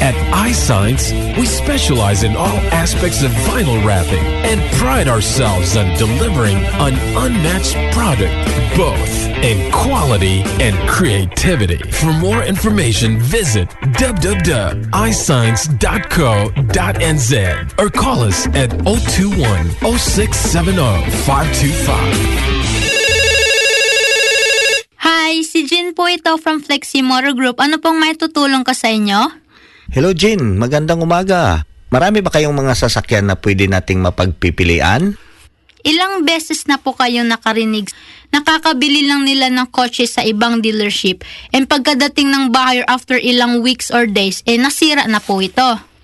At iSigns, we specialize in all aspects of vinyl wrapping and pride ourselves on delivering an unmatched product, both in quality and creativity. For more information, visit www.isigns.co.nz or call us at 021 0670 525. Hi, si Jin po ito from Flexi Motor Group. Ano pong may tutulong ka sa inyo? Hello Jin, magandang umaga. Marami ba kayong mga sasakyan na pwede nating mapagpipilian? Ilang beses na po kayong nakarinig. Nakakabili lang nila ng kotse sa ibang dealership and pagkadating ng buyer after ilang weeks or days, eh nasira na po ito.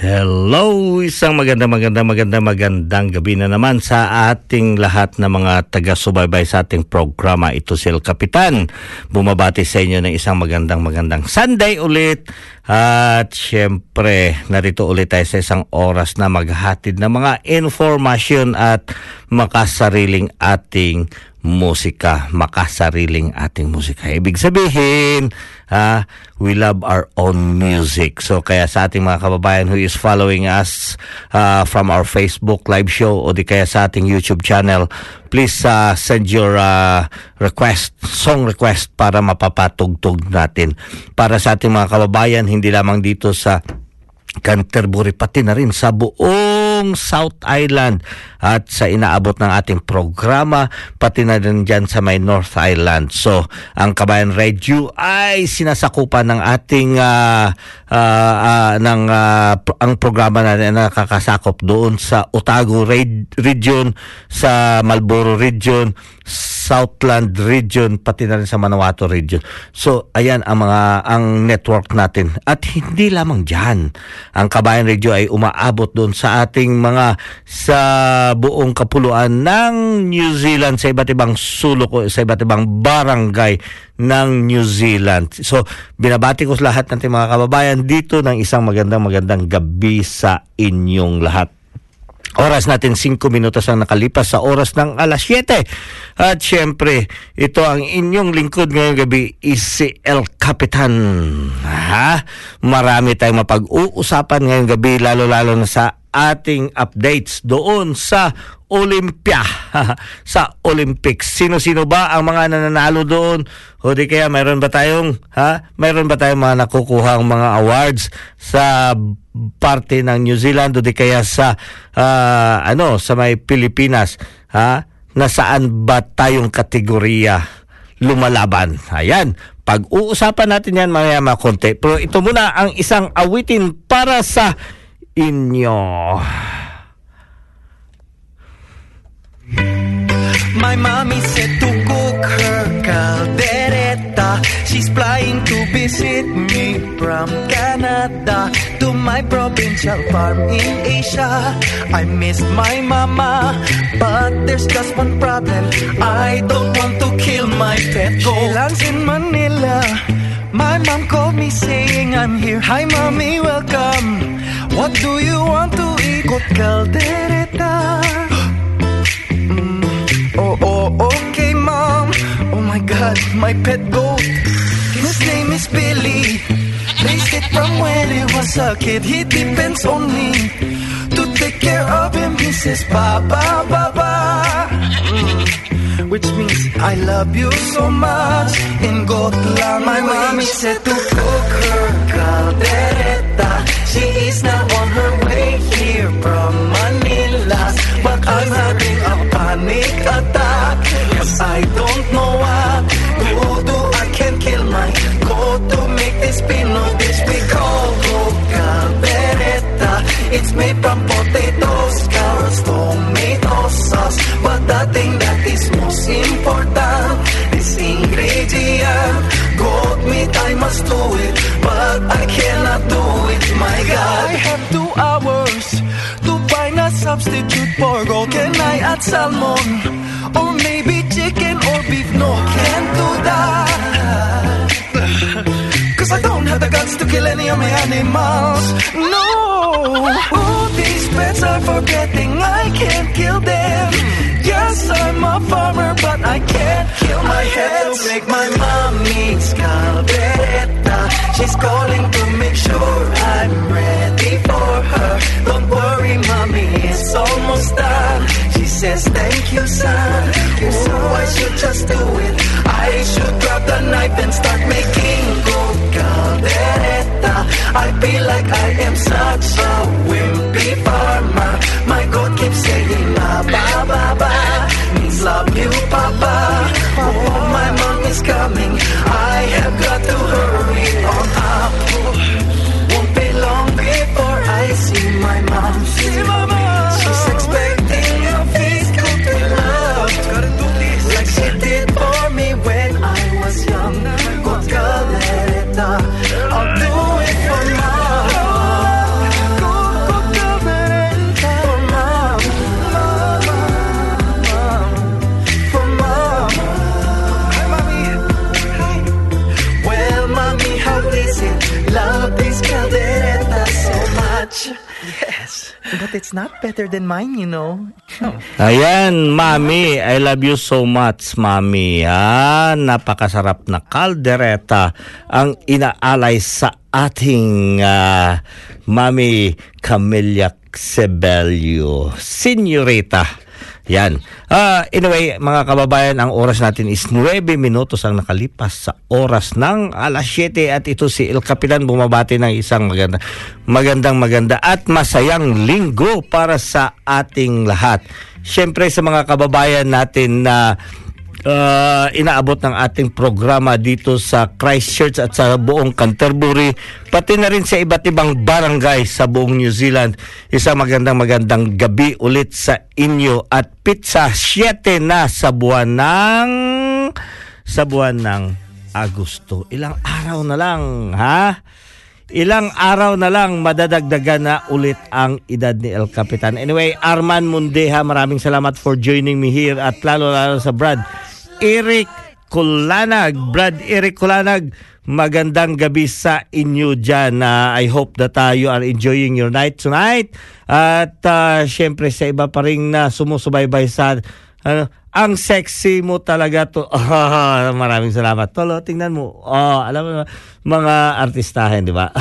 Hello, isang maganda maganda maganda magandang gabi na naman sa ating lahat na mga taga-subaybay sa ating programa. Ito si El Kapitan. Bumabati sa inyo ng isang magandang magandang Sunday ulit. At syempre, narito ulit tayo sa isang oras na maghatid ng mga informasyon at makasariling ating musika, makasariling ating musika. Ibig sabihin, ah, we love our own music. So kaya sa ating mga kababayan who is following us ah, from our Facebook live show o di kaya sa ating YouTube channel, please ah, send your ah, request, song request para mapapatugtog natin. Para sa ating mga kababayan, hindi lamang dito sa Canterbury pati na rin sa buong South Island at sa inaabot ng ating programa pati na rin dyan sa may North Island. So, ang Kabayan Radio ay sinasakupan ng ating uh, uh, uh, ng uh, ang programa na nakakasakop doon sa Otago Region, sa Marlboro Region, Southland Region pati na rin sa Manawato Region. So ayan ang mga ang network natin at hindi lamang diyan. Ang Kabayan Radio ay umaabot doon sa ating mga sa buong kapuluan ng New Zealand sa iba't ibang sulok sa iba't ibang barangay ng New Zealand. So binabati ko lahat ng mga kababayan dito ng isang magandang magandang gabi sa inyong lahat. Oras natin 5 minutos ang nakalipas sa oras ng alas 7. At syempre, ito ang inyong lingkod ngayong gabi is si El Capitan. Ha? Marami tayong mapag-uusapan ngayong gabi lalo-lalo na sa ating updates doon sa Olympia sa Olympics. Sino-sino ba ang mga nananalo doon? O di kaya mayroon ba tayong ha? Mayroon ba tayong mga nakukuha ang mga awards sa parte ng New Zealand o di kaya sa ah, ano sa may Pilipinas ha? Nasaan ba tayong kategorya lumalaban? Ayan, pag-uusapan natin yan mamaya mga konti. Pero ito muna ang isang awitin para sa inyo. My mommy said to cook her caldereta. She's flying to visit me from Canada to my provincial farm in Asia. I missed my mama, but there's just one problem. I don't want to kill my pet goat. She lands in Manila. My mom called me saying I'm here. Hi, mommy, welcome. What do you want to eat? Cook caldereta. Oh, oh, okay, mom. Oh my god, my pet goat. His name is Billy. Raised it from when he was a kid. He depends on me to take care of him. He says, ba, ba, ba, ba. Mm. Which means I love you so much. In Gotland, my mommy said to cook her caldereta. She is on her way here from Manila. But I'm having a panic attack. Cause I don't know what to do. I can kill my goat to make this Pinot dish we call goat caldereta. It's made from potatoes, carrots, tomato sauce. But the thing that is most important is ingredient. Goat meat, I must do it, but I cannot. My God, I have two hours to find a substitute for goat. Can I add salmon or maybe chicken or beef? No, can't do that. Cause I don't have the guts to kill any of my animals. No! Oh, these pets are forgetting I can't kill them. Yes, I'm a farmer, but I can't kill my pets. to make my mommy's caldereta. She's calling to make sure I'm ready for her. Don't worry, mommy, it's almost done. She says, thank you, son. Oh, I should just do it. I should grab the knife and start making goat caldereta. I feel like I am such a wimpy farmer. My goat keeps saying, ba, ba, ba, is coming. I have got to hurry on up. Won't be long before I see my mom. See my it's not better than mine, you know. Ayan, Mami, I love you so much, Mami. Ah, napakasarap na kaldereta ang inaalay sa ating ah, Mami Camelia Sebelio. Senyorita. Yan. Ah, anyway, mga kababayan, ang oras natin is 9 minutos ang nakalipas sa oras ng alas 7 at ito si El Capitan bumabati ng isang maganda, magandang maganda at masayang linggo para sa ating lahat. Siyempre sa mga kababayan natin na ah, inaabot ng ating programa dito sa Christchurch at sa buong Canterbury, pati na rin sa iba't ibang barangay sa buong New Zealand. Isang magandang magandang gabi ulit sa inyo at pizza 7 na sa buwan ng sa buwan ng Agosto. Ilang araw na lang, ha? Ilang araw na lang madadagdagan na ulit ang edad ni El Capitan. Anyway, Arman Mundeha, maraming salamat for joining me here at lalo-lalo sa Brad. Eric Kulanag. Brad Eric Kulanag, magandang gabi sa inyo dyan. Uh, I hope that uh, you are enjoying your night tonight. At uh, syempre sa iba pa rin na sumusubaybay sa ano, ang sexy mo talaga to. Oh, maraming salamat. Tolo, tingnan mo. Oh, alam mo, mga artistahin, di ba?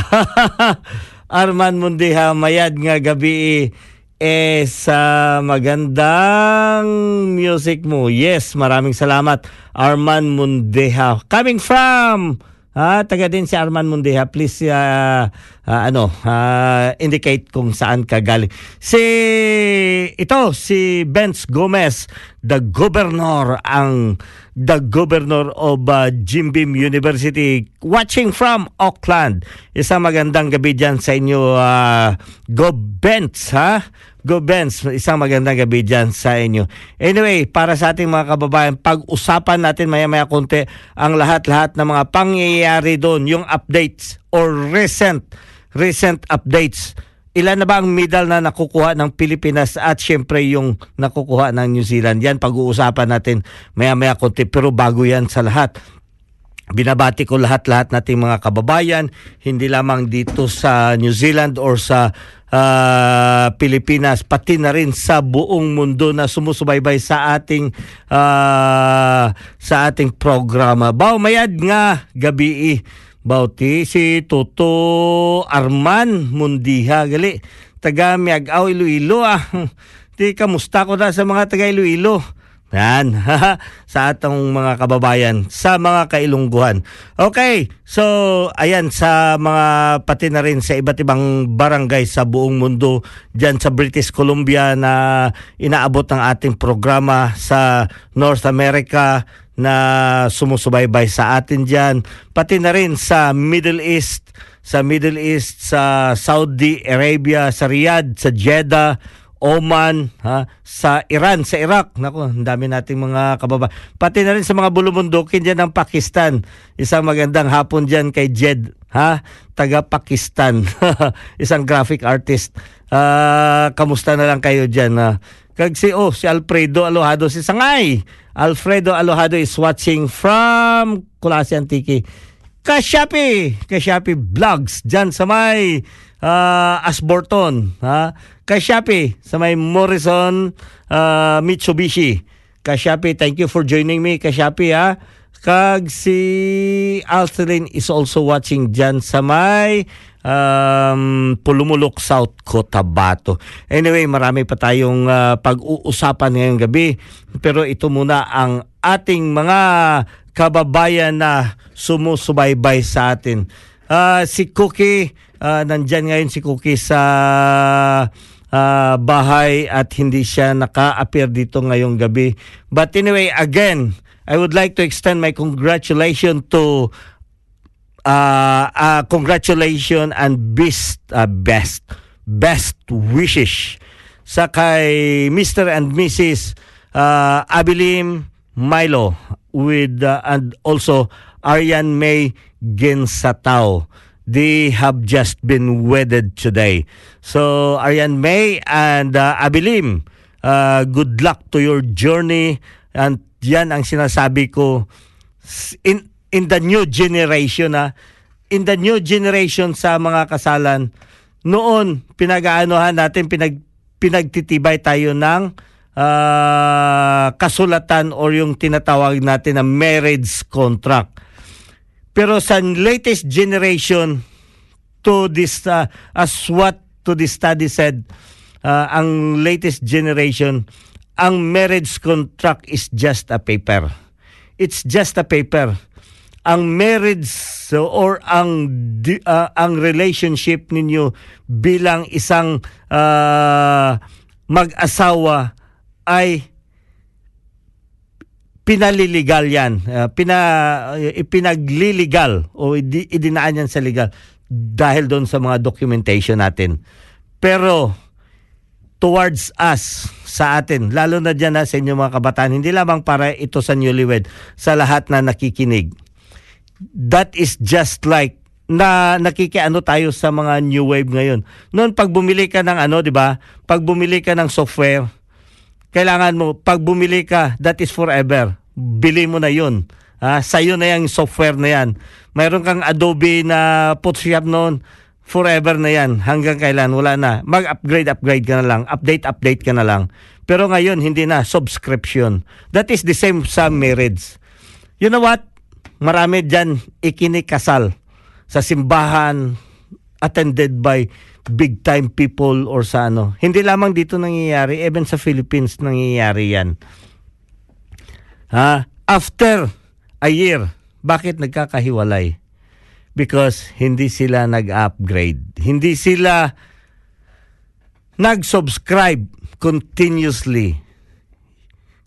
Arman Mundiha, mayad nga gabi eh sa magandang music mo. Yes, maraming salamat. Arman Mundeha. Coming from Ah, taga din si Arman Mundeha. Please uh, uh, ano, uh, indicate kung saan ka galing. Si ito si Benz Gomez, the governor ang the governor of uh, Jim Beam University watching from Auckland. Isang magandang gabi diyan sa inyo uh, Go Benz, ha? Go Benz, isang magandang gabi dyan sa inyo. Anyway, para sa ating mga kababayan, pag-usapan natin maya-maya konti ang lahat-lahat ng mga pangyayari doon, yung updates or recent recent updates. Ilan na ba ang medal na nakukuha ng Pilipinas at syempre yung nakukuha ng New Zealand? Yan pag-uusapan natin maya-maya konti pero bago yan sa lahat. Binabati ko lahat-lahat nating mga kababayan, hindi lamang dito sa New Zealand or sa uh, Pilipinas, pati na rin sa buong mundo na sumusubaybay sa ating uh, sa ating programa. Bao mayad nga gabi eh. Bauti si Toto Arman Mundiha gali taga Miagaw Iloilo ah. Di kamusta ko na sa mga taga Iloilo. Yan, sa atong mga kababayan, sa mga kailungguhan. Okay, so ayan sa mga pati na rin sa iba't ibang barangay sa buong mundo dyan sa British Columbia na inaabot ng ating programa sa North America na sumusubaybay sa atin dyan. Pati na rin sa Middle East, sa Middle East, sa Saudi Arabia, sa Riyadh, sa Jeddah, Oman, ha, sa Iran, sa Iraq. Nako, ang dami nating mga kababa. Pati na rin sa mga bulumundukin diyan ng Pakistan. Isang magandang hapon diyan kay Jed, ha? Taga Pakistan. Isang graphic artist. Uh, kamusta na lang kayo diyan? Uh, kag si oh, si Alfredo Alohado si Sangay. Alfredo Alohado is watching from Kulasi Antique. Kashapi, Kashapi Vlogs diyan sa may uh, Asborton, ha? Kay Shopee sa may Morrison uh, Mitsubishi. Kay Shopee, thank you for joining me kay Shopee, ha? Kag si Alceline is also watching dyan sa may um, Pulumulok, South Cotabato. Anyway, marami pa tayong uh, pag-uusapan ngayong gabi. Pero ito muna ang ating mga kababayan na sumusubaybay sa atin. Uh, si Cookie, uh, nandyan ngayon si Cookie sa uh, bahay at hindi siya naka-appear dito ngayong gabi. But anyway, again, I would like to extend my congratulations to uh, uh, congratulations and best uh, best best wishes sa kay Mr. and Mrs. Uh, Abilim Milo with uh, and also Aryan May Gensatao they have just been wedded today. So, Arian May and uh, Abilim, uh, good luck to your journey. And yan ang sinasabi ko in, in the new generation. Ha, in the new generation sa mga kasalan, noon, pinag-aanohan natin, pinag, pinagtitibay tayo ng uh, kasulatan or yung tinatawag natin na marriage contract pero sa latest generation to this uh, as what to the study said uh, ang latest generation ang marriage contract is just a paper. It's just a paper. Ang marriage so, or ang uh, ang relationship ninyo bilang isang uh, mag-asawa ay pinaliligal yan. Uh, pina, ipinagliligal o idinaan yan sa legal dahil doon sa mga documentation natin. Pero towards us, sa atin, lalo na dyan na sa inyo mga kabataan, hindi lamang para ito sa newlywed, sa lahat na nakikinig. That is just like na nakikiano tayo sa mga new wave ngayon. Noon pag bumili ka ng ano, 'di ba? Pag bumili ka ng software, kailangan mo pag bumili ka, that is forever bili mo na yun. Ah, sa'yo na yung software na yan. Mayroon kang Adobe na Photoshop noon, forever na yan. Hanggang kailan, wala na. Mag-upgrade, upgrade ka na lang. Update, update ka na lang. Pero ngayon, hindi na. Subscription. That is the same sa marriage. You know what? Marami dyan ikinikasal sa simbahan, attended by big time people or sa ano. Hindi lamang dito nangyayari, even sa Philippines nangyayari yan. Ha? After a year, bakit nagkakahiwalay? Because hindi sila nag-upgrade. Hindi sila nag-subscribe continuously.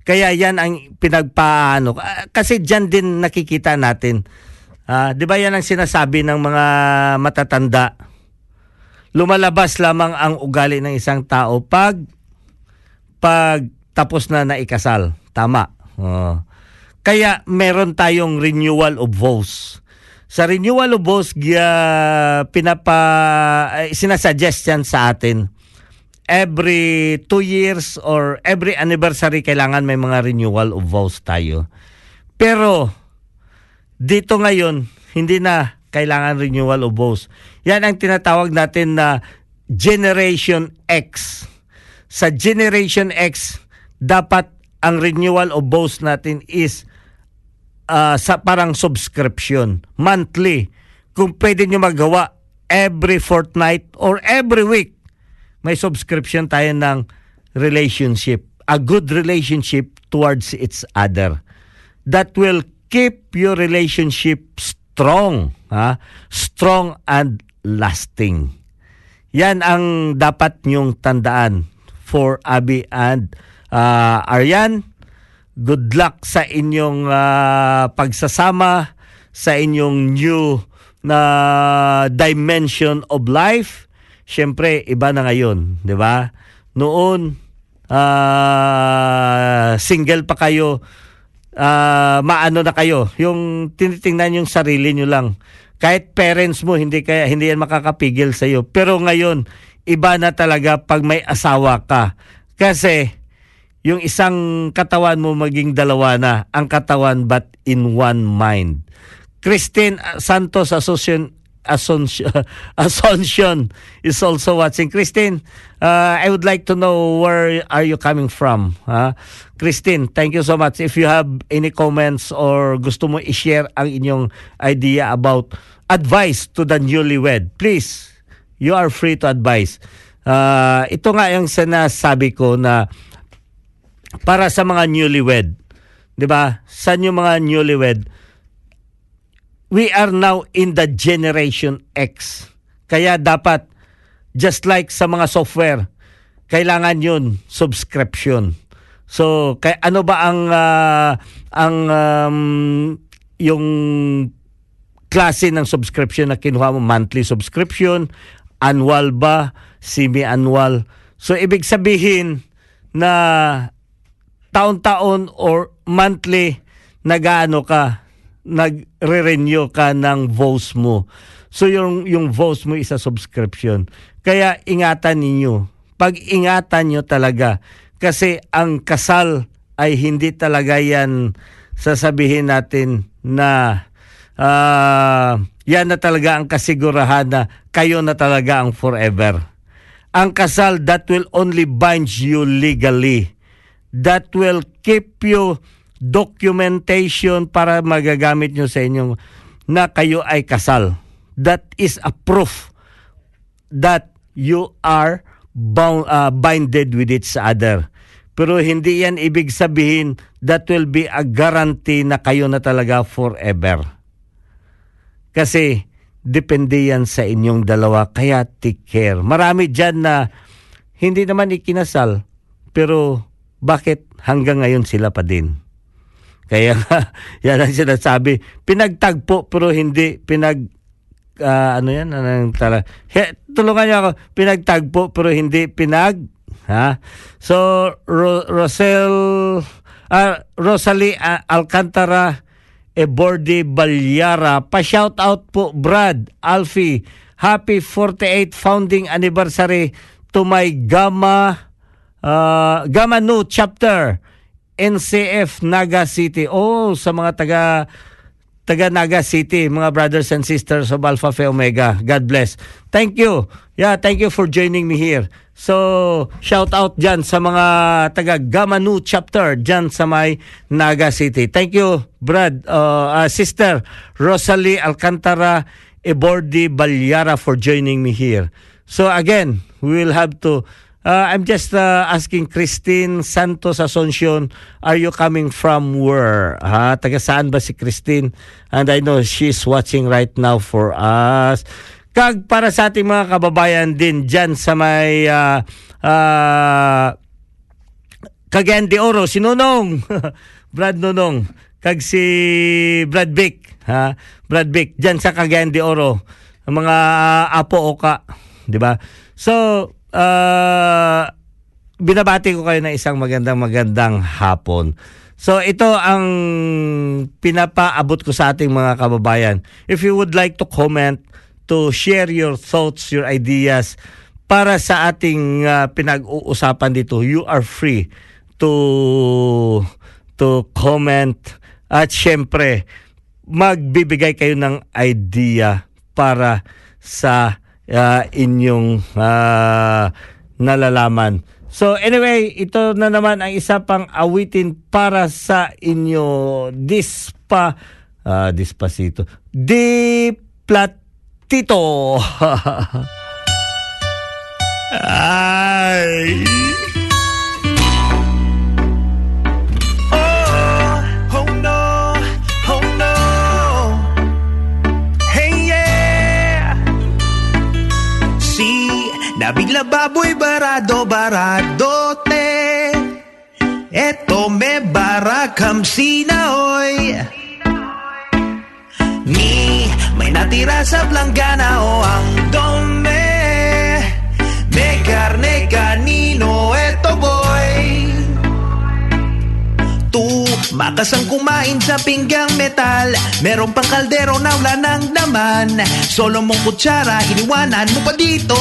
Kaya yan ang pinagpaano. Ah, Kasi dyan din nakikita natin. Ah, di ba yan ang sinasabi ng mga matatanda? Lumalabas lamang ang ugali ng isang tao pag pag tapos na naikasal. Tama. Oh. Kaya meron tayong renewal of vows. Sa renewal of vows, uh, pinapa, eh, sinasuggest yan sa atin. Every two years or every anniversary, kailangan may mga renewal of vows tayo. Pero, dito ngayon, hindi na kailangan renewal of vows. Yan ang tinatawag natin na Generation X. Sa Generation X, dapat ang renewal of vows natin is uh, sa parang subscription, monthly. Kung pwede nyo magawa every fortnight or every week, may subscription tayo ng relationship. A good relationship towards each other. That will keep your relationship strong. Ha? Strong and lasting. Yan ang dapat nyong tandaan for Abby and uh, Aryan. Good luck sa inyong uh, pagsasama sa inyong new na dimension of life. Siyempre, iba na ngayon, 'di ba? Noon uh, single pa kayo, uh, maano na kayo, yung tinitingnan yung sarili nyo lang. Kahit parents mo hindi kaya hindi yan makakapigil sa iyo. Pero ngayon, iba na talaga pag may asawa ka. Kasi yung isang katawan mo maging dalawa na, ang katawan but in one mind. Christine Santos Association Asuncion, Asuncion is also watching. Christine, uh, I would like to know where are you coming from? Huh? Christine, thank you so much. If you have any comments or gusto mo i-share ang inyong idea about advice to the newlywed, please, you are free to advise. Uh, ito nga yung sinasabi ko na para sa mga newlywed, 'di ba? Sa yung mga newlywed, we are now in the generation X. Kaya dapat just like sa mga software, kailangan 'yun subscription. So, kay ano ba ang uh, ang um, yung klase ng subscription na kinuha mo? Monthly subscription, annual ba, semi-annual? So, ibig sabihin na taon-taon or monthly nagaano ka nagre-renew ka ng vows mo. So yung yung vows mo isa subscription. Kaya ingatan ninyo. Pag-ingatan nyo talaga kasi ang kasal ay hindi talaga yan sasabihin natin na uh, yan na talaga ang kasigurahan na kayo na talaga ang forever. Ang kasal that will only bind you legally. That will keep you documentation para magagamit nyo sa inyong na kayo ay kasal. That is a proof that you are bound, uh, binded with each other. Pero hindi yan ibig sabihin that will be a guarantee na kayo na talaga forever. Kasi depende yan sa inyong dalawa. Kaya take care. Marami dyan na hindi naman ikinasal. Pero bakit hanggang ngayon sila pa din? Kaya yan ang sinasabi. Pinagtagpo pero hindi pinag uh, ano yan anong tala. He, tulungan niyo ako. Pinagtagpo pero hindi pinag ha. So Ro- Rosel uh, Rosalie uh, Alcantara Ebordi Balyara pa-shout out po Brad Alfie happy 48 founding anniversary to my Gamma uh, Gamma Nu chapter NCF Naga City. Oh, sa mga taga taga Naga City, mga brothers and sisters of Alpha Phi Omega. God bless. Thank you. Yeah, thank you for joining me here. So, shout out dyan sa mga taga Gamanu chapter dyan sa may Naga City. Thank you, Brad, uh, uh, Sister Rosalie Alcantara Ebordi Balyara for joining me here. So again, we will have to Uh, I'm just uh, asking Christine Santos Asuncion, are you coming from where? Ha? Taga saan ba si Christine? And I know she's watching right now for us. Kag para sa ating mga kababayan din dyan sa may uh, uh, Cagayan de Oro, si Nonong, Brad Nonong, kag si Brad Vic, ha? Brad Vic, dyan sa Cagayan de Oro, mga apo oka, di ba? So, uh, binabati ko kayo na isang magandang magandang hapon. So ito ang pinapaabot ko sa ating mga kababayan. If you would like to comment, to share your thoughts, your ideas para sa ating uh, pinag-uusapan dito, you are free to to comment at syempre magbibigay kayo ng idea para sa uh, inyong uh, nalalaman. So anyway, ito na naman ang isa pang awitin para sa inyo Dispa uh, Dispasito. Di Platito. Ay. Baboy barado baradote. Eto me barakam sinaoy. Ni may natira sa planggana o ang dome. Me carne canino eto boy. Tu, makasang kumain sa pinggang metal Meron pang kaldero na wala ng laman Solo mong kutsara, iniwanan mo pa dito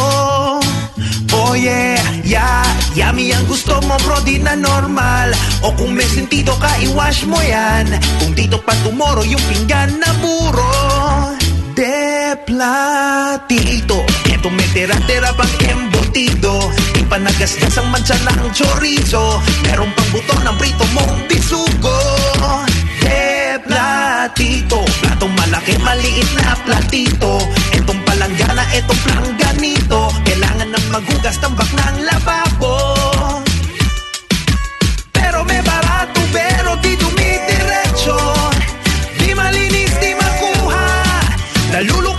Oh yeah, yeah, yummy ang gusto mo bro, di na normal. O kung may sentido ka, iwash mo yan. Kung dito pa tomorrow, yung pinggan na buro De platito. Ito may tera-tera pang embutido. Di pa ang mancha ng chorizo. Meron pang buto ng prito mong bisugo. De platito. Platong malaki, maliit na platito Itong palanggana, itong plangganito Kailangan ng maghugas tambak ng lababo. Pero may barato, pero di dumidiretso. Di malinis, di makuha. Nalulukaret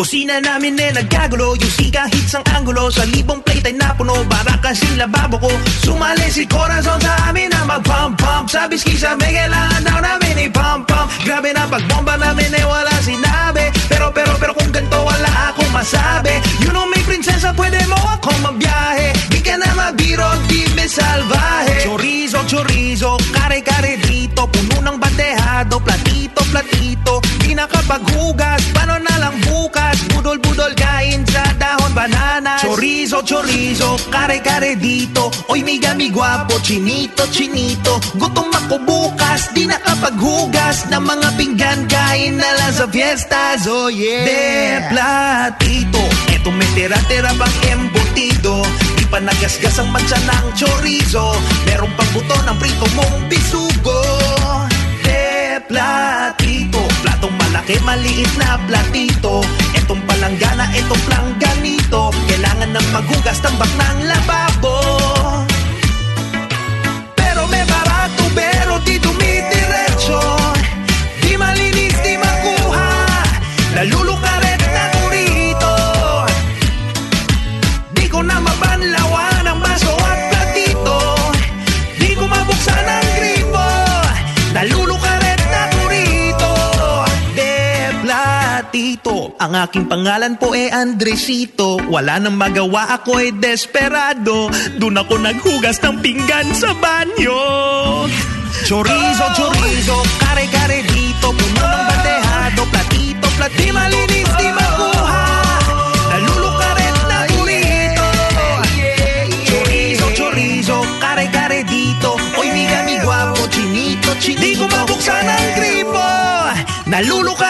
Kusina namin eh nagkagulo. Yung sika hits ang angulo. Sa libong plate ay napuno. Para kasing lababo ko Sumali. Si Corazon sa amin na mag-pump pump. Sabi skisa may kailangan namin i-pump pump Grabe na pagbomba namin eh wala sinabi. Pero pero pero kung ganito wala akong masabi. You know may prinsesa pwede mo akong mabiyahe Di ka na mabiro di me salvaje. Chorizo chorizo kare kare dito. Puno ng bandehado platito platito. Di nakapaghugas paano na lang bukas Budol budol kain sa dahon bananas Chorizo chorizo. Kare kare dito. Oy miga mi guwapo chinito chinito. Gutom ako bukas di nakapaghugas Ng mga pinggan. Kain na lang sa fiestas Oh yeah. De platito. Eto may tera-tera pang embutido. Di pa nagasgas ang mancha ng chorizo. Meron pang buto ng prito mong bisugo. De platito malaki, maliit na platito. Etong palanggana, etong plangganito Kailangan ng maghugas tambak ng lababo Ang aking pangalan po e Andresito. Wala nang magawa ako ay eh desperado. Doon ako naghugas ng pinggan sa banyo. Chorizo, oh! chorizo, kare-kare dito. Puno ng bandehado, platito, platito Di malinis, di makuha. Naluluka rin na ulito Chorizo, chorizo, kare-kare dito. Oy, mi gami guwapo, chinito, chinito. Di ko mabuksan ang gripo. Naluluka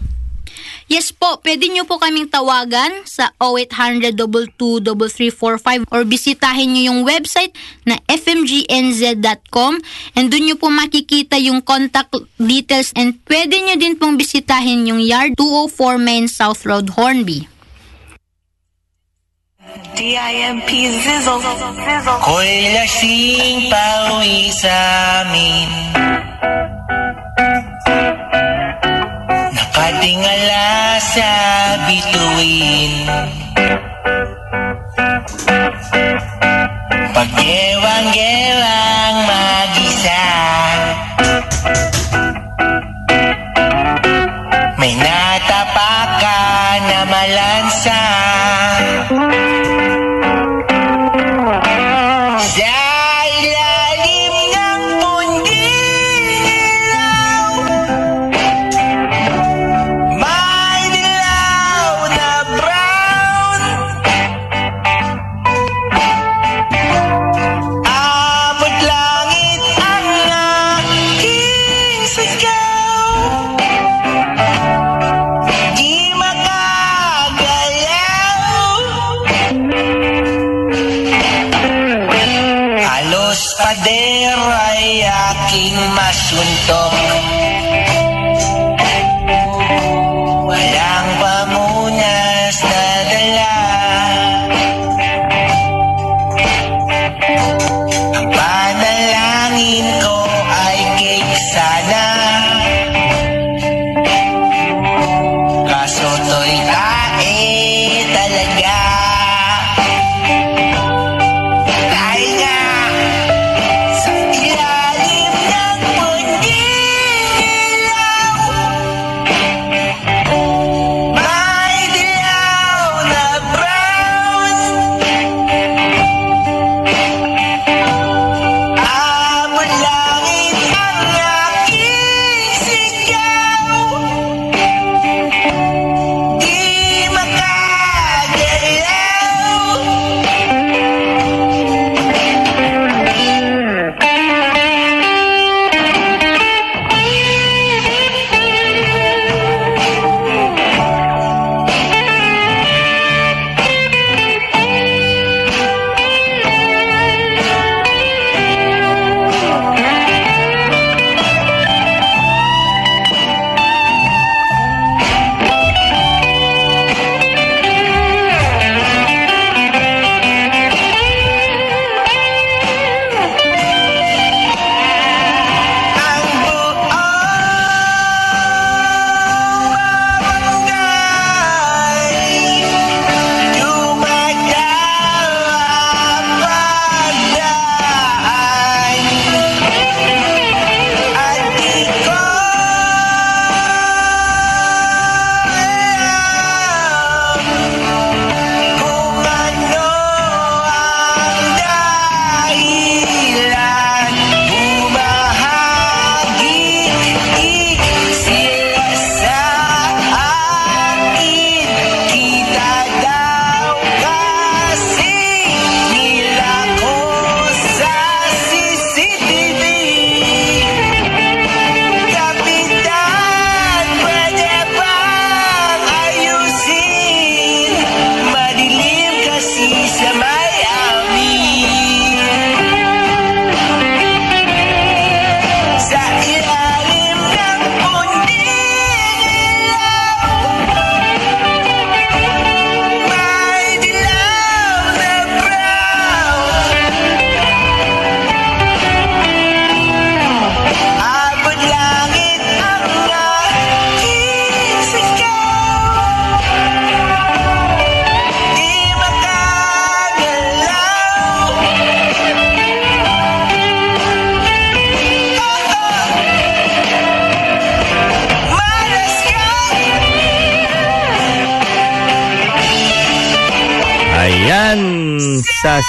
Yes po, pwede nyo po kaming tawagan sa 0800 22345 or bisitahin nyo yung website na fmgnz.com and doon nyo po makikita yung contact details and pwede nyo din pong bisitahin yung yard 204 Main South Road, Hornby. D-I-M-P Zizzle. Zizzle. Ko'y lasing pauwi sa amin Nakatingala sa bituin. Paggewang-gewang mag-isa. May natapakan na malansa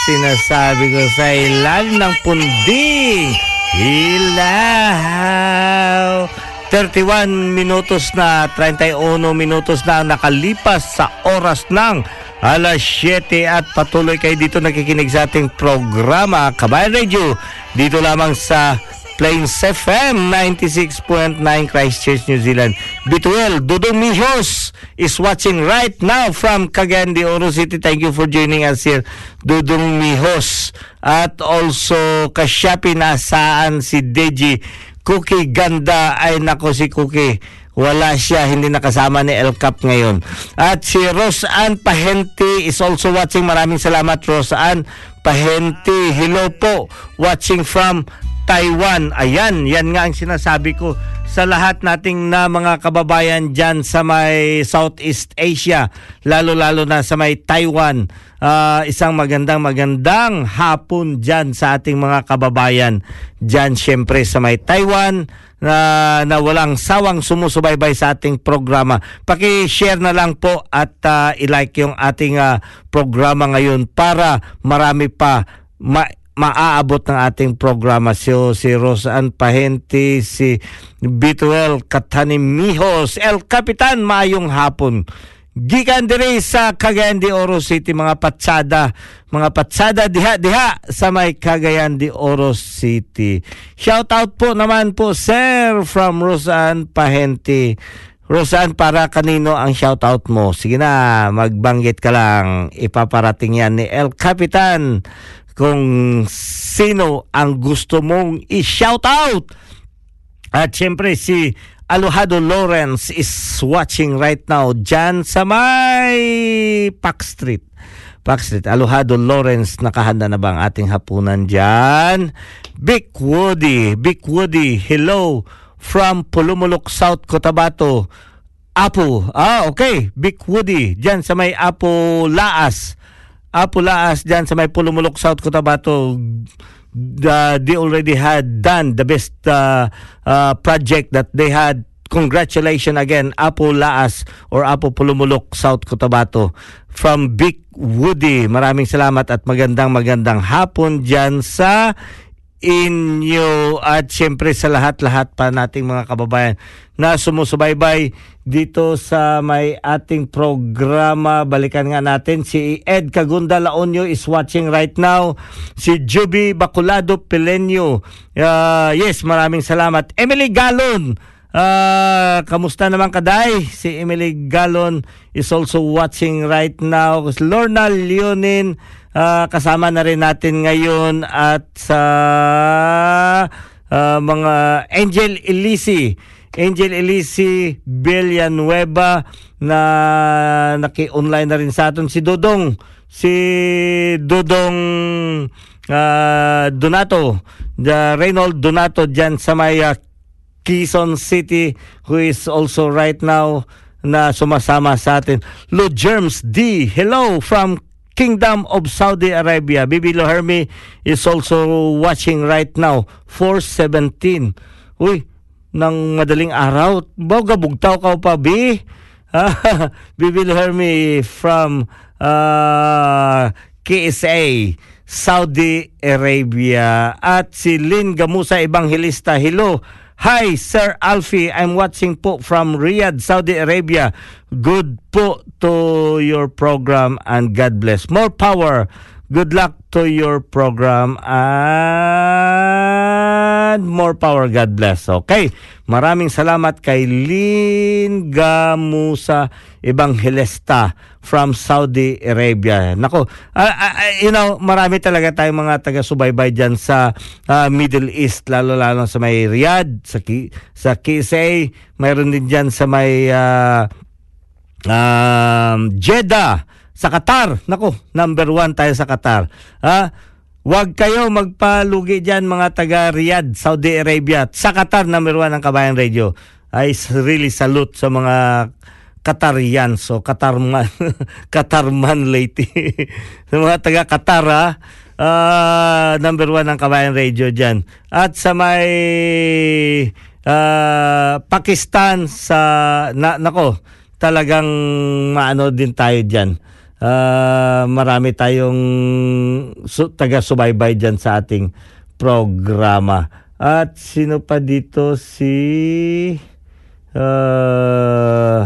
sinasabi ko sa ilalim ng punding. Ilaw. 31 minutos na, 31 minutos na ang nakalipas sa oras ng alas 7 at patuloy kayo dito nakikinig sa ating programa Kabayan Radio dito lamang sa Plains FM 96.9 Christchurch, New Zealand. Bituel, Dudong Mijos is watching right now from Cagayan de Oro City. Thank you for joining us here, Dudong Mijos. At also, kasyapi na saan si Deji. Cookie ganda ay nako si Cookie. Wala siya, hindi nakasama ni El Cap ngayon. At si Roseanne Pahenti is also watching. Maraming salamat Roseanne Pahenti. Hello po. Watching from Taiwan. Ayan, yan nga ang sinasabi ko sa lahat nating na mga kababayan dyan sa may Southeast Asia, lalo-lalo na sa may Taiwan. Ah, isang magandang magandang hapon dyan sa ating mga kababayan dyan syempre sa may Taiwan na, na walang sawang sumusubaybay sa ating programa. Paki-share na lang po at ah, i-like yung ating ah, programa ngayon para marami pa ma- maaabot ng ating programa si, si Rosan Pahenti, si Bituel Katanimihos, El Capitan, maayong hapon. Gikan dire sa Cagayan de Oro City, mga patsada, mga patsada diha-diha sa may Cagayan de Oro City. Shout out po naman po, sir, from Rosan Pahenti. Rosan, para kanino ang shoutout mo? Sige na, magbanggit ka lang. Ipaparating yan ni El Capitan kung sino ang gusto mong i-shout out. At syempre si Alojado Lawrence is watching right now dyan sa may Park Street. Park Street. Alojado Lawrence, nakahanda na ba ang ating hapunan dyan? Big Woody, Big Woody, hello from Pulumulok, South Cotabato. Apo, ah okay, Big Woody, dyan sa may Apo Laas. Apo Laas dyan sa may Pulumulok, South Cotabato, the, they already had done the best uh, uh, project that they had. Congratulations again, Apo Laas or Apo Pulumulok, South Cotabato. From Big Woody, maraming salamat at magandang magandang hapon dyan sa inyo at syempre sa lahat-lahat pa nating mga kababayan na sumusubaybay dito sa may ating programa. Balikan nga natin si Ed Cagunda Laonyo is watching right now. Si Juby Baculado Pilenyo. Uh, yes, maraming salamat. Emily Galon. Uh, kamusta naman kaday? Si Emily Galon is also watching right now. Lorna Leonin uh, kasama na rin natin ngayon at sa uh, mga Angel Elisi. Angel Elisi Villanueva na naki-online na rin sa atin si Dodong si Dodong uh, Donato the Reynold Donato dyan sa may uh, Quezon City who is also right now na sumasama sa atin. Lo Germs D, hello from Kingdom of Saudi Arabia. Bibi Lohermi is also watching right now. 417. Uy, ng madaling araw. Boga bugtaw ka pa, Bi. Bibi Lohermi from uh, KSA, Saudi Arabia. At si Lynn Gamusa Evangelista. Hello. Hi, Sir Alfie. I'm watching po from Riyadh, Saudi Arabia. Good po to your program and God bless. More power. Good luck to your program and more power. God bless. Okay. Maraming salamat kay Lynn Gamusa Evangelista from Saudi Arabia. Nako, uh, uh, you know, marami talaga tayong mga taga-subaybay dyan sa uh, Middle East, lalo-lalo sa may Riyadh, sa, Ki, sa KSA, mayroon din dyan sa may uh, um, Jeddah, sa Qatar. Nako, number one tayo sa Qatar. Ha? Huwag kayo magpalugi dyan mga taga Riyadh, Saudi Arabia. Sa Qatar, number one ang Kabayan Radio. I really salute sa mga Qatarian. So, Qatarman, Qatarman lady. sa mga taga Qatar, ha? Uh, number one ang Kabayan Radio dyan. At sa may uh, Pakistan, sa, na, nako, talagang maano din tayo dyan ah, marami tayong su- taga-subaybay dyan sa ating programa. At sino pa dito si uh,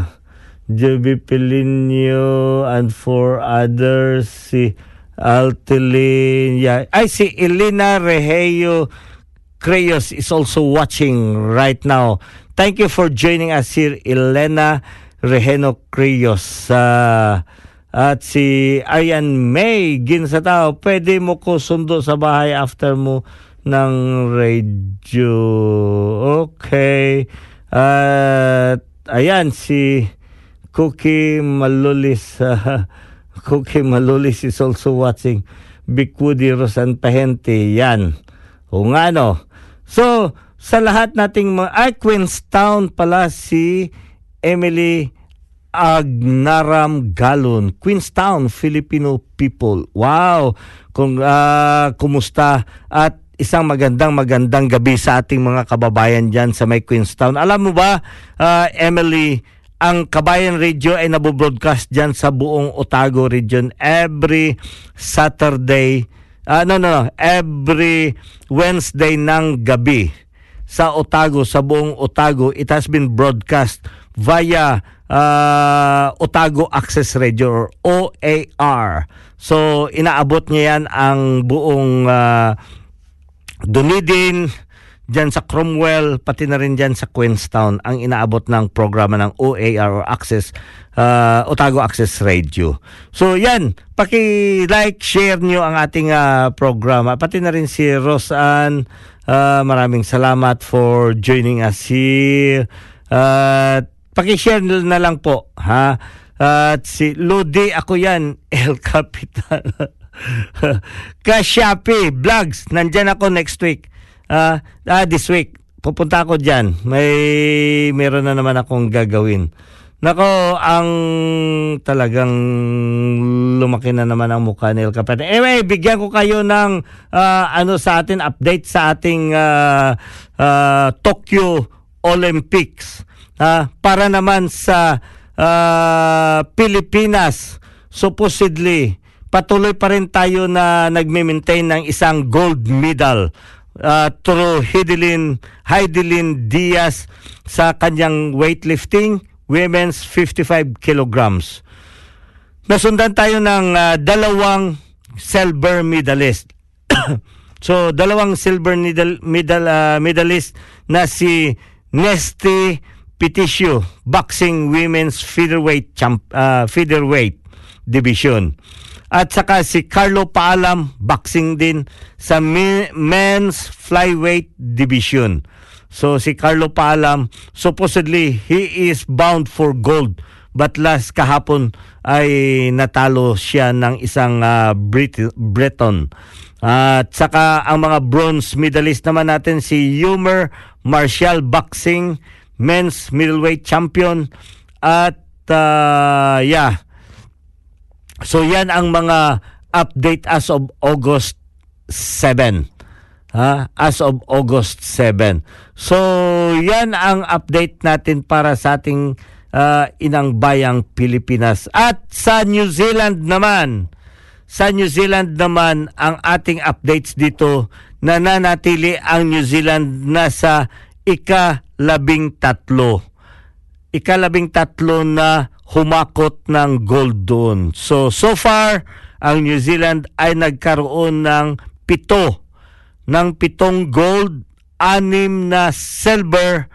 Joby Pelinio and four others si Altelin yeah. ay si Elena Reheyo Creyos is also watching right now. Thank you for joining us here, Elena Reheno Creyos. Uh, at si Ayan May Ginsatao, pwede mo ko sundo sa bahay after mo ng radio. Okay. At ayan, si Cookie Malulis. Cookie Malulis is also watching. Woody Rosan Pahente. Yan. O nga. So, sa lahat nating mga... Ay, Queenstown pala si Emily Agnaram Galon. Queenstown, Filipino people. Wow! Kung, ah, kumusta? At isang magandang magandang gabi sa ating mga kababayan dyan sa may Queenstown. Alam mo ba, ah, Emily, ang Kabayan Radio ay nabobroadcast dyan sa buong Otago region every Saturday Ah, no, no, no. Every Wednesday ng gabi sa Otago, sa buong Otago, it has been broadcast via uh, Otago Access Radio or OAR. So, inaabot niya yan ang buong uh, Dunedin, dyan sa Cromwell, pati na rin dyan sa Queenstown, ang inaabot ng programa ng OAR or Access, uh, Otago Access Radio. So yan, paki-like, share nyo ang ating uh, programa. Pati na rin si Rosanne, uh, maraming salamat for joining us here. At uh, paki-share na lang po, ha? At si Lodi, ako yan, El Capitan. Kashapi, vlogs, nandyan ako next week. Ah, ah, this week, pupunta ako diyan. May meron na naman akong gagawin. Nako, ang talagang lumaki na naman ang mukha ni El Capitan. Anyway, bigyan ko kayo ng ah, ano sa atin, update sa ating ah, ah, Tokyo Olympics. Ah, para naman sa ah, Pilipinas, supposedly, patuloy pa rin tayo na nagme-maintain ng isang gold medal uh, through Heidelin, Heidelin Diaz sa kanyang weightlifting, women's 55 kilograms. Nasundan tayo ng uh, dalawang silver medalist. so, dalawang silver medal, medal, uh, medalist na si Nesty Peticio, boxing women's featherweight champ, uh, featherweight division. At saka si Carlo Paalam, boxing din sa men's flyweight division. So si Carlo Paalam, supposedly he is bound for gold. But last kahapon ay natalo siya ng isang uh, Brit- Breton. At saka ang mga bronze medalist naman natin si Yumer Martial Boxing, men's middleweight champion. At uh, yeah, So yan ang mga update as of August 7. Ha? As of August 7. So yan ang update natin para sa ating uh, inang bayang Pilipinas. At sa New Zealand naman, sa New Zealand naman ang ating updates dito na nanatili ang New Zealand nasa ika-labing tatlo. Ika-labing tatlo na humakot ng gold doon. So, so far, ang New Zealand ay nagkaroon ng pito, ng pitong gold, anim na silver,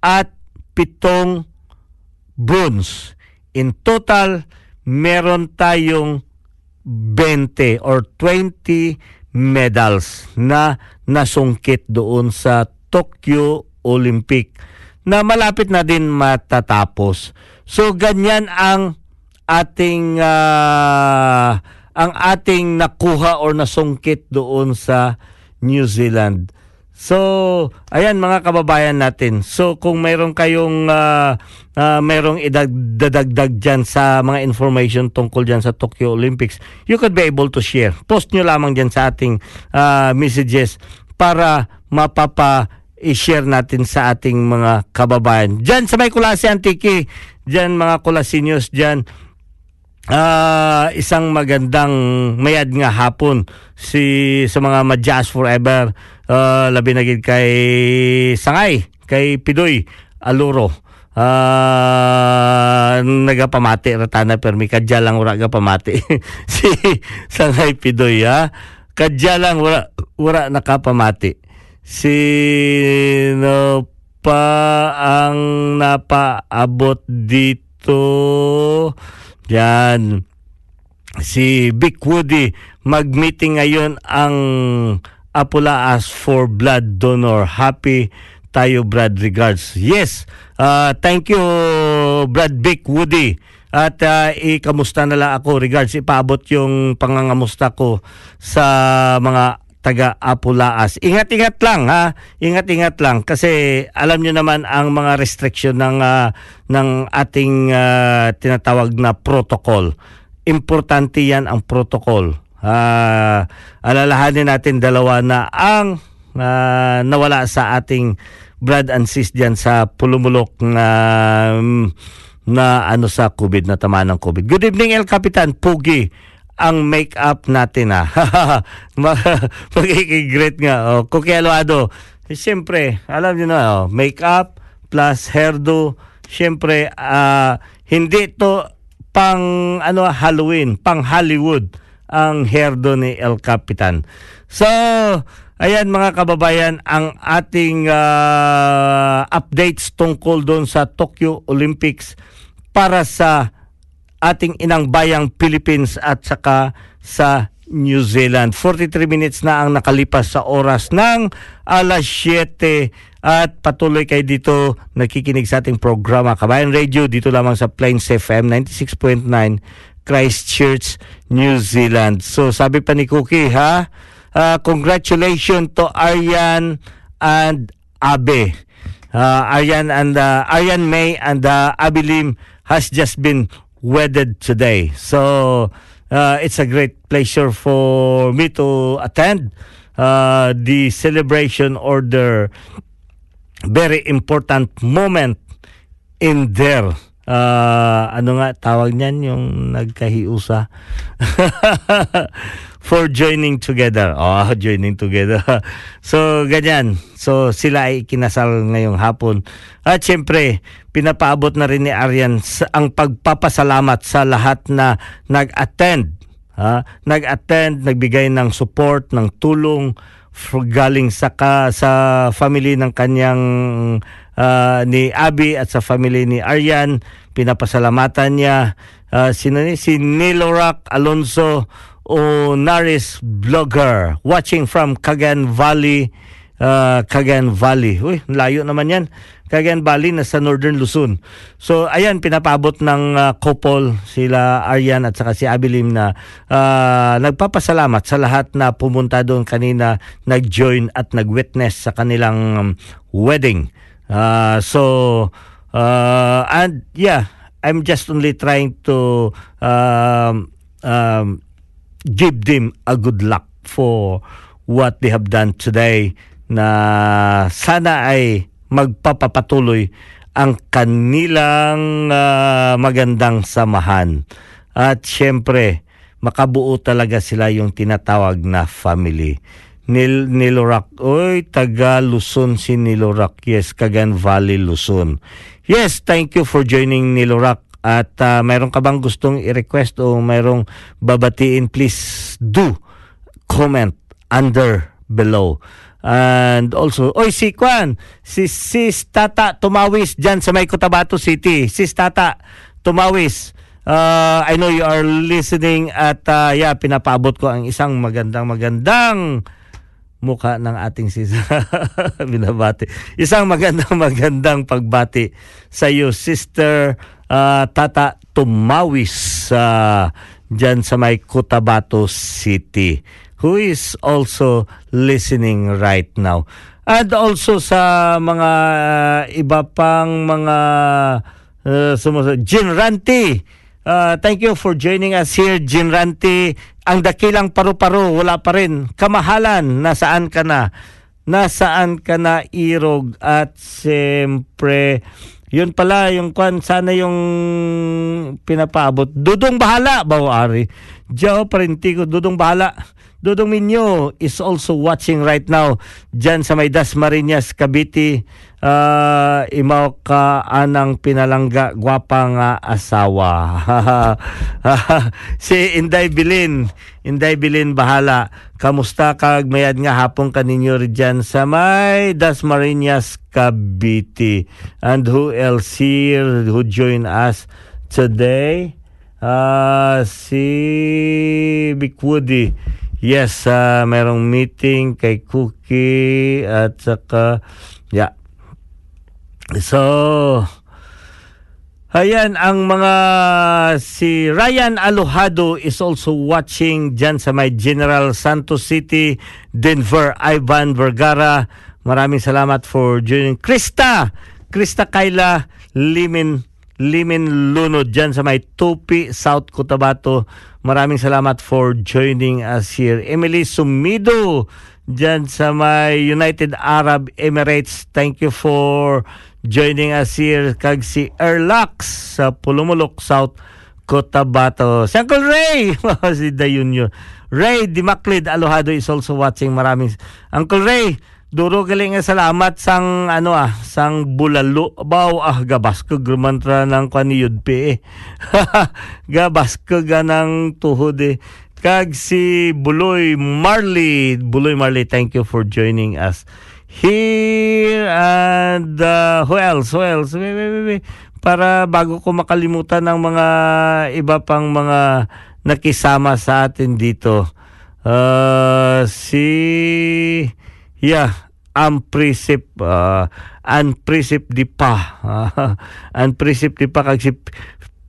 at pitong bronze. In total, meron tayong 20 or 20 medals na nasungkit doon sa Tokyo Olympic na malapit na din matatapos. So ganyan ang ating uh, ang ating nakuha or nasungkit doon sa New Zealand. So, ayan mga kababayan natin. So, kung mayroon kayong uh, uh, mayroong idadagdag dyan sa mga information tungkol dyan sa Tokyo Olympics, you could be able to share. Post nyo lamang dyan sa ating uh, messages para mapapa i-share natin sa ating mga kababayan. Diyan sa may Kulasi Antiki, diyan mga Kulasinyos diyan Ah, isang magandang mayad nga hapon si sa mga Madjas Forever. Ah, labi na kay Sangay kay Pidoy Aluro. Ah nagapamati ratana permi kadya lang ura ga pamati si Sangay Pidoy ha kadya lang wala wala nakapamati sino pa ang napaabot dito yan. Si Big Woody, mag-meeting ngayon ang Apulaas for blood donor. Happy tayo, Brad. Regards. Yes. Uh, thank you, Brad Big Woody. At uh, ikamusta na lang ako. Regards, ipaabot yung pangangamusta ko sa mga taga Apulaas. Ingat-ingat lang ha. Ingat-ingat lang kasi alam niyo naman ang mga restriction ng ah, ng ating ah, tinatawag na protocol. Importante 'yan ang protocol. Ah, alalahanin natin dalawa na ang ah, nawala sa ating brad and sis diyan sa pulumulok na na ano sa COVID na tama ng COVID. Good evening El Capitan Pugi ang make-up natin ah. Magiging nga. Oh, Cookie Alwado. Siyempre, alam niyo na, oh, make-up plus hairdo. Siyempre, ah, hindi to pang ano Halloween, pang Hollywood ang hairdo ni El Capitan. So, ayan mga kababayan, ang ating ah, updates tungkol doon sa Tokyo Olympics para sa ating inang bayang Philippines at saka sa New Zealand. 43 minutes na ang nakalipas sa oras ng alas 7 at patuloy kayo dito nakikinig sa ating programa Kabayan Radio dito lamang sa Plains FM 96.9 Christchurch, New Zealand. So sabi pa ni Cookie ha, uh, congratulations to Aryan and Abe. Uh, Aryan and uh, Aryan May and uh, Abi Lim has just been wedded today. So uh, it's a great pleasure for me to attend uh, the celebration or the very important moment in their uh, ano nga tawag niyan yung nagkahiusa for joining together. Oh, joining together. so, ganyan. So, sila ay kinasal ngayong hapon. At syempre, pinapaabot na rin ni Aryan sa, ang pagpapasalamat sa lahat na nag-attend. Ha? Nag-attend, nagbigay ng support, ng tulong galing sa ka, sa family ng kanyang uh, ni Abby at sa family ni Aryan. Pinapasalamatan niya uh, ni si Nilorak Alonso o Naris Vlogger watching from Cagayan Valley uh, Cagayan Valley. Uy, layo naman yan. Cagayan Valley na sa Northern Luzon. So ayan pinapabot ng uh, couple sila Aryan at saka si Abilim na uh, nagpapasalamat sa lahat na pumunta doon kanina, nag-join at nag-witness sa kanilang um, wedding. Uh, so uh, and yeah, I'm just only trying to um, um, give them a good luck for what they have done today na sana ay magpapapatuloy ang kanilang uh, magandang samahan. At syempre, makabuo talaga sila yung tinatawag na family. Nil Nilorak, oy, taga Luzon si Nilorak. Yes, Kagan Valley, Luzon. Yes, thank you for joining Nilorak. At uh, mayroon ka bang gustong i-request o mayroong babatiin, please do comment under below. And also, oy si Kwan, si Sis Tata Tumawis dyan sa may Cotabato City. Sis Tata Tumawis, uh, I know you are listening at uh, yeah, pinapaabot ko ang isang magandang magandang mukha ng ating sis binabati. Isang magandang magandang pagbati sa iyo, Sister uh, Tata Tumawis uh, dyan sa may Cotabato City who is also listening right now. And also sa mga uh, iba pang mga uh, sumusunod. Jin Ranti, uh, thank you for joining us here, Jin Ranti. Ang dakilang paru-paro, wala pa rin. Kamahalan, nasaan ka na? Nasaan ka na, Irog? At siyempre, Yun pala, yung kwan, sana yung pinapaabot. Dudong bahala, Bawari. Joe Parentico, Dudong bahala. Dudong Minyo is also watching right now dyan sa may Dasmariñas, Cavite. Uh, imaw ka anang pinalangga gwapang uh, asawa. si Inday Bilin, Inday Bilin bahala. Kamusta kag mayad nga hapon kaninyo rin dyan sa may Dasmariñas, Cavite. And who else here who join us today? Uh, si Big Woody. Yes, uh, merong meeting kay Cookie at saka, yeah. So, ayan, ang mga, si Ryan Alojado is also watching dyan sa may General Santos City, Denver, Ivan Vergara. Maraming salamat for joining. Krista, Krista Kayla, Limin, Limin Lunod dyan sa may Tupi, South Cotabato. Maraming salamat for joining us here. Emily Sumido dyan sa may United Arab Emirates. Thank you for joining us here. Kag si Erlax sa Pulumulok, South Cotabato. Si Uncle Ray! si Dayun yun. Ray Dimaclid Alohado is also watching. Maraming Uncle Ray, Duro galing nga salamat sang ano ah, sang bulalo. Baw ah gabas ko grumantra ng kaniyod pe eh. gabas ko ganang tuhod eh. Kag si Buloy Marley. Buloy Marley, thank you for joining us here. And uh, who else? Who else? Wait, wait, wait, wait. Para bago ko makalimutan ng mga iba pang mga nakisama sa atin dito. Uh, si Yeah, Amprisip uh, Anprisip di pa. Uh, Anprisip di pa kag si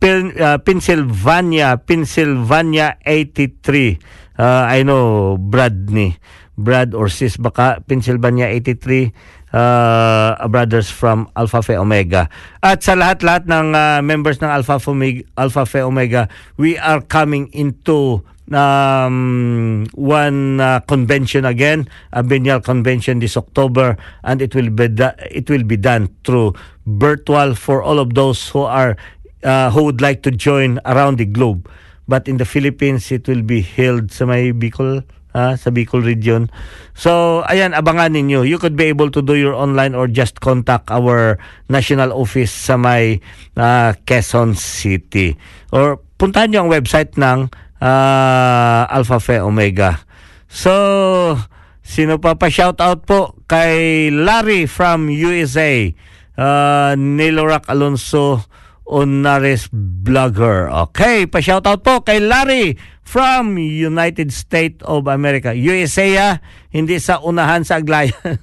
Pin, uh, Pennsylvania, Pennsylvania 83. Uh, I know Brad ni. Brad or sis baka Pennsylvania 83 uh, brothers from Alpha Phi Omega. At sa lahat-lahat ng uh, members ng Alpha Phi Alpha Phi Omega, we are coming into um, one uh, convention again, a biennial convention this October, and it will be da- it will be done through virtual for all of those who are uh, who would like to join around the globe. But in the Philippines, it will be held sa may Bicol, ah, sa Bicol region. So, ayan, abangan ninyo. You could be able to do your online or just contact our national office sa may uh, Quezon City. Or puntahan nyo ang website ng uh, Alpha Phi Omega. So, sino pa pa shout out po kay Larry from USA. Uh, Nilorak Alonso Onares Blogger. Okay, pa shout out po kay Larry from United States of America. USA ah, hindi sa unahan sa Aglayan.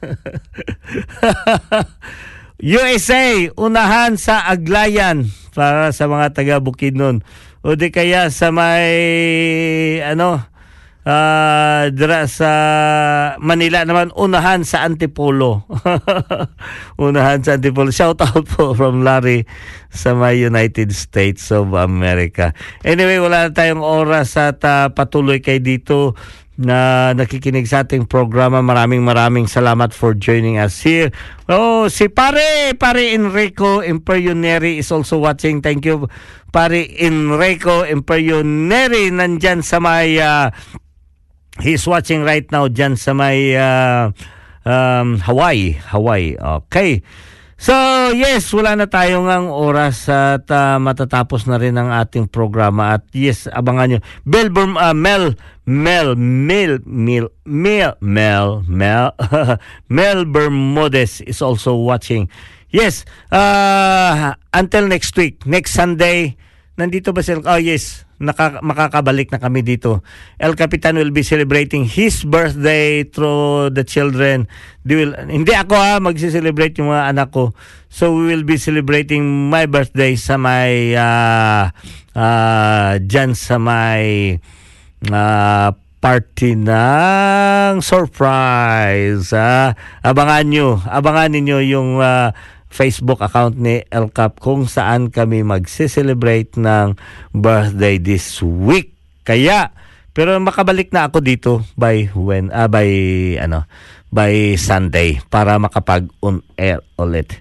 USA, unahan sa Aglayan para sa mga taga Bukidnon. O di kaya sa may ano uh, dira sa Manila naman unahan sa Antipolo. unahan sa Antipolo. Shout out po from Larry sa may United States of America. Anyway, wala na tayong oras at uh, patuloy kay dito na nakikinig sa ating programa. Maraming maraming salamat for joining us here. Oh, si pare, pare Enrico Imperioneri is also watching. Thank you, pare Enrico Imperioneri nandyan sa may uh, he's watching right now dyan sa may uh, um, Hawaii. Hawaii. Okay. So, yes, wala na tayong ang oras at uh, matatapos na rin ang ating programa. At yes, abangan nyo. Bel, uh, Mel, Mel, Mel, Mel, Mel, Mel, Mel, Mel Bermudez is also watching. Yes, uh, until next week, next Sunday, nandito ba sila? Oh, yes, naka, makakabalik na kami dito. El Capitan will be celebrating his birthday through the children. They will, hindi ako ha, magsi-celebrate yung mga anak ko. So we will be celebrating my birthday sa may, uh, uh, dyan sa may, uh, party ng surprise. Uh, abangan nyo, abangan ninyo yung uh, Facebook account ni El Cap kung saan kami magse-celebrate ng birthday this week. Kaya pero makabalik na ako dito by when ah, by ano by Sunday para makapag-on air ulit.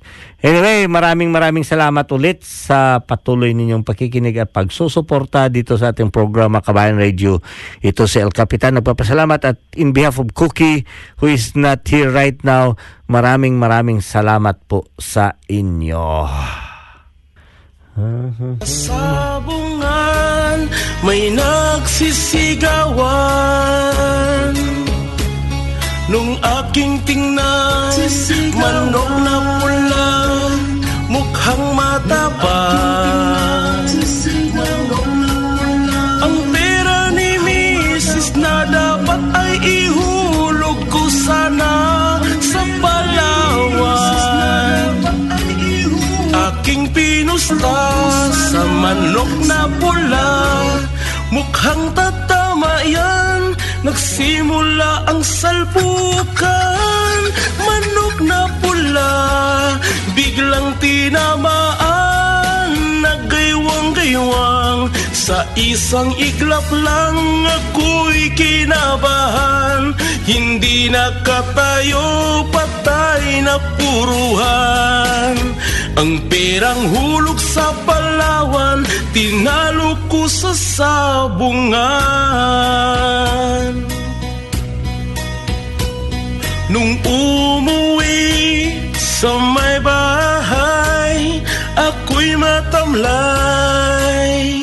Anyway, maraming maraming salamat ulit sa patuloy ninyong pakikinig at pagsusuporta dito sa ating programa Kabayan Radio. Ito si El Capitan. Nagpapasalamat at in behalf of Cookie who is not here right now, maraming maraming salamat po sa inyo. Sabungan may nagsisigawan Nung aking tingnan Manok na pula Mukhang matapang Ang pera ni Mrs. na dapat ay ihulog ko sana Sa Palawan Aking pinusta sa manok na pula Mukhang tatama yan Nagsimula ang salpukan Manok na pula. Biglang tinamaan Nagaywang-gaywang Sa isang iglap lang Ako'y kinabahan. Hindi nakatayo Patay na puruhan. Ang perang hulog sa Palawan Tinalo ko sa sabungan matamlay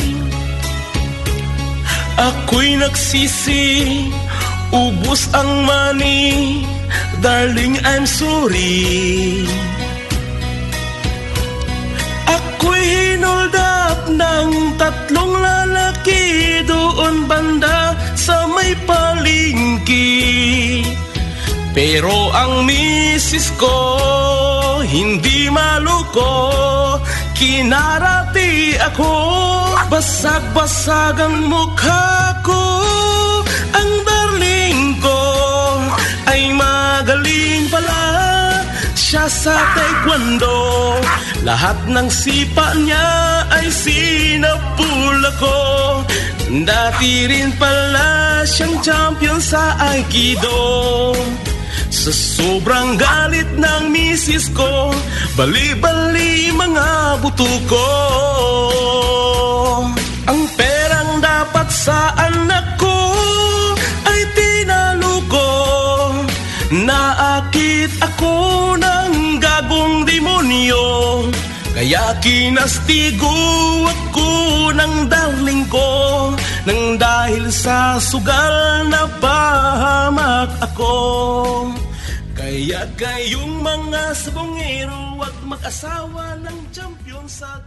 Ako'y nagsisi Ubus ang money Darling, I'm sorry. Ako'y hinold up ng tatlong lalaki Doon banda sa may palingki. Pero ang misis ko hindi maluko Kinarati ako Basag-basag ang mukha ko. Ang darling ko Ay magaling pala. Siya sa taekwondo Lahat ng sipa niya Ay sinapula ko Dati rin pala Siyang champion sa Aikido sa sobrang galit ng misis ko Bali-bali mga buto ko. Ang perang dapat sa anak ko Ay tinalo ko. Naakit ako ng gagong demonyo Kaya kinastigo ako ng darling ko. Nang dahil sa sugal na pahamak ako Kaya kayong mga sabongero Huwag mag-asawa ng champion sa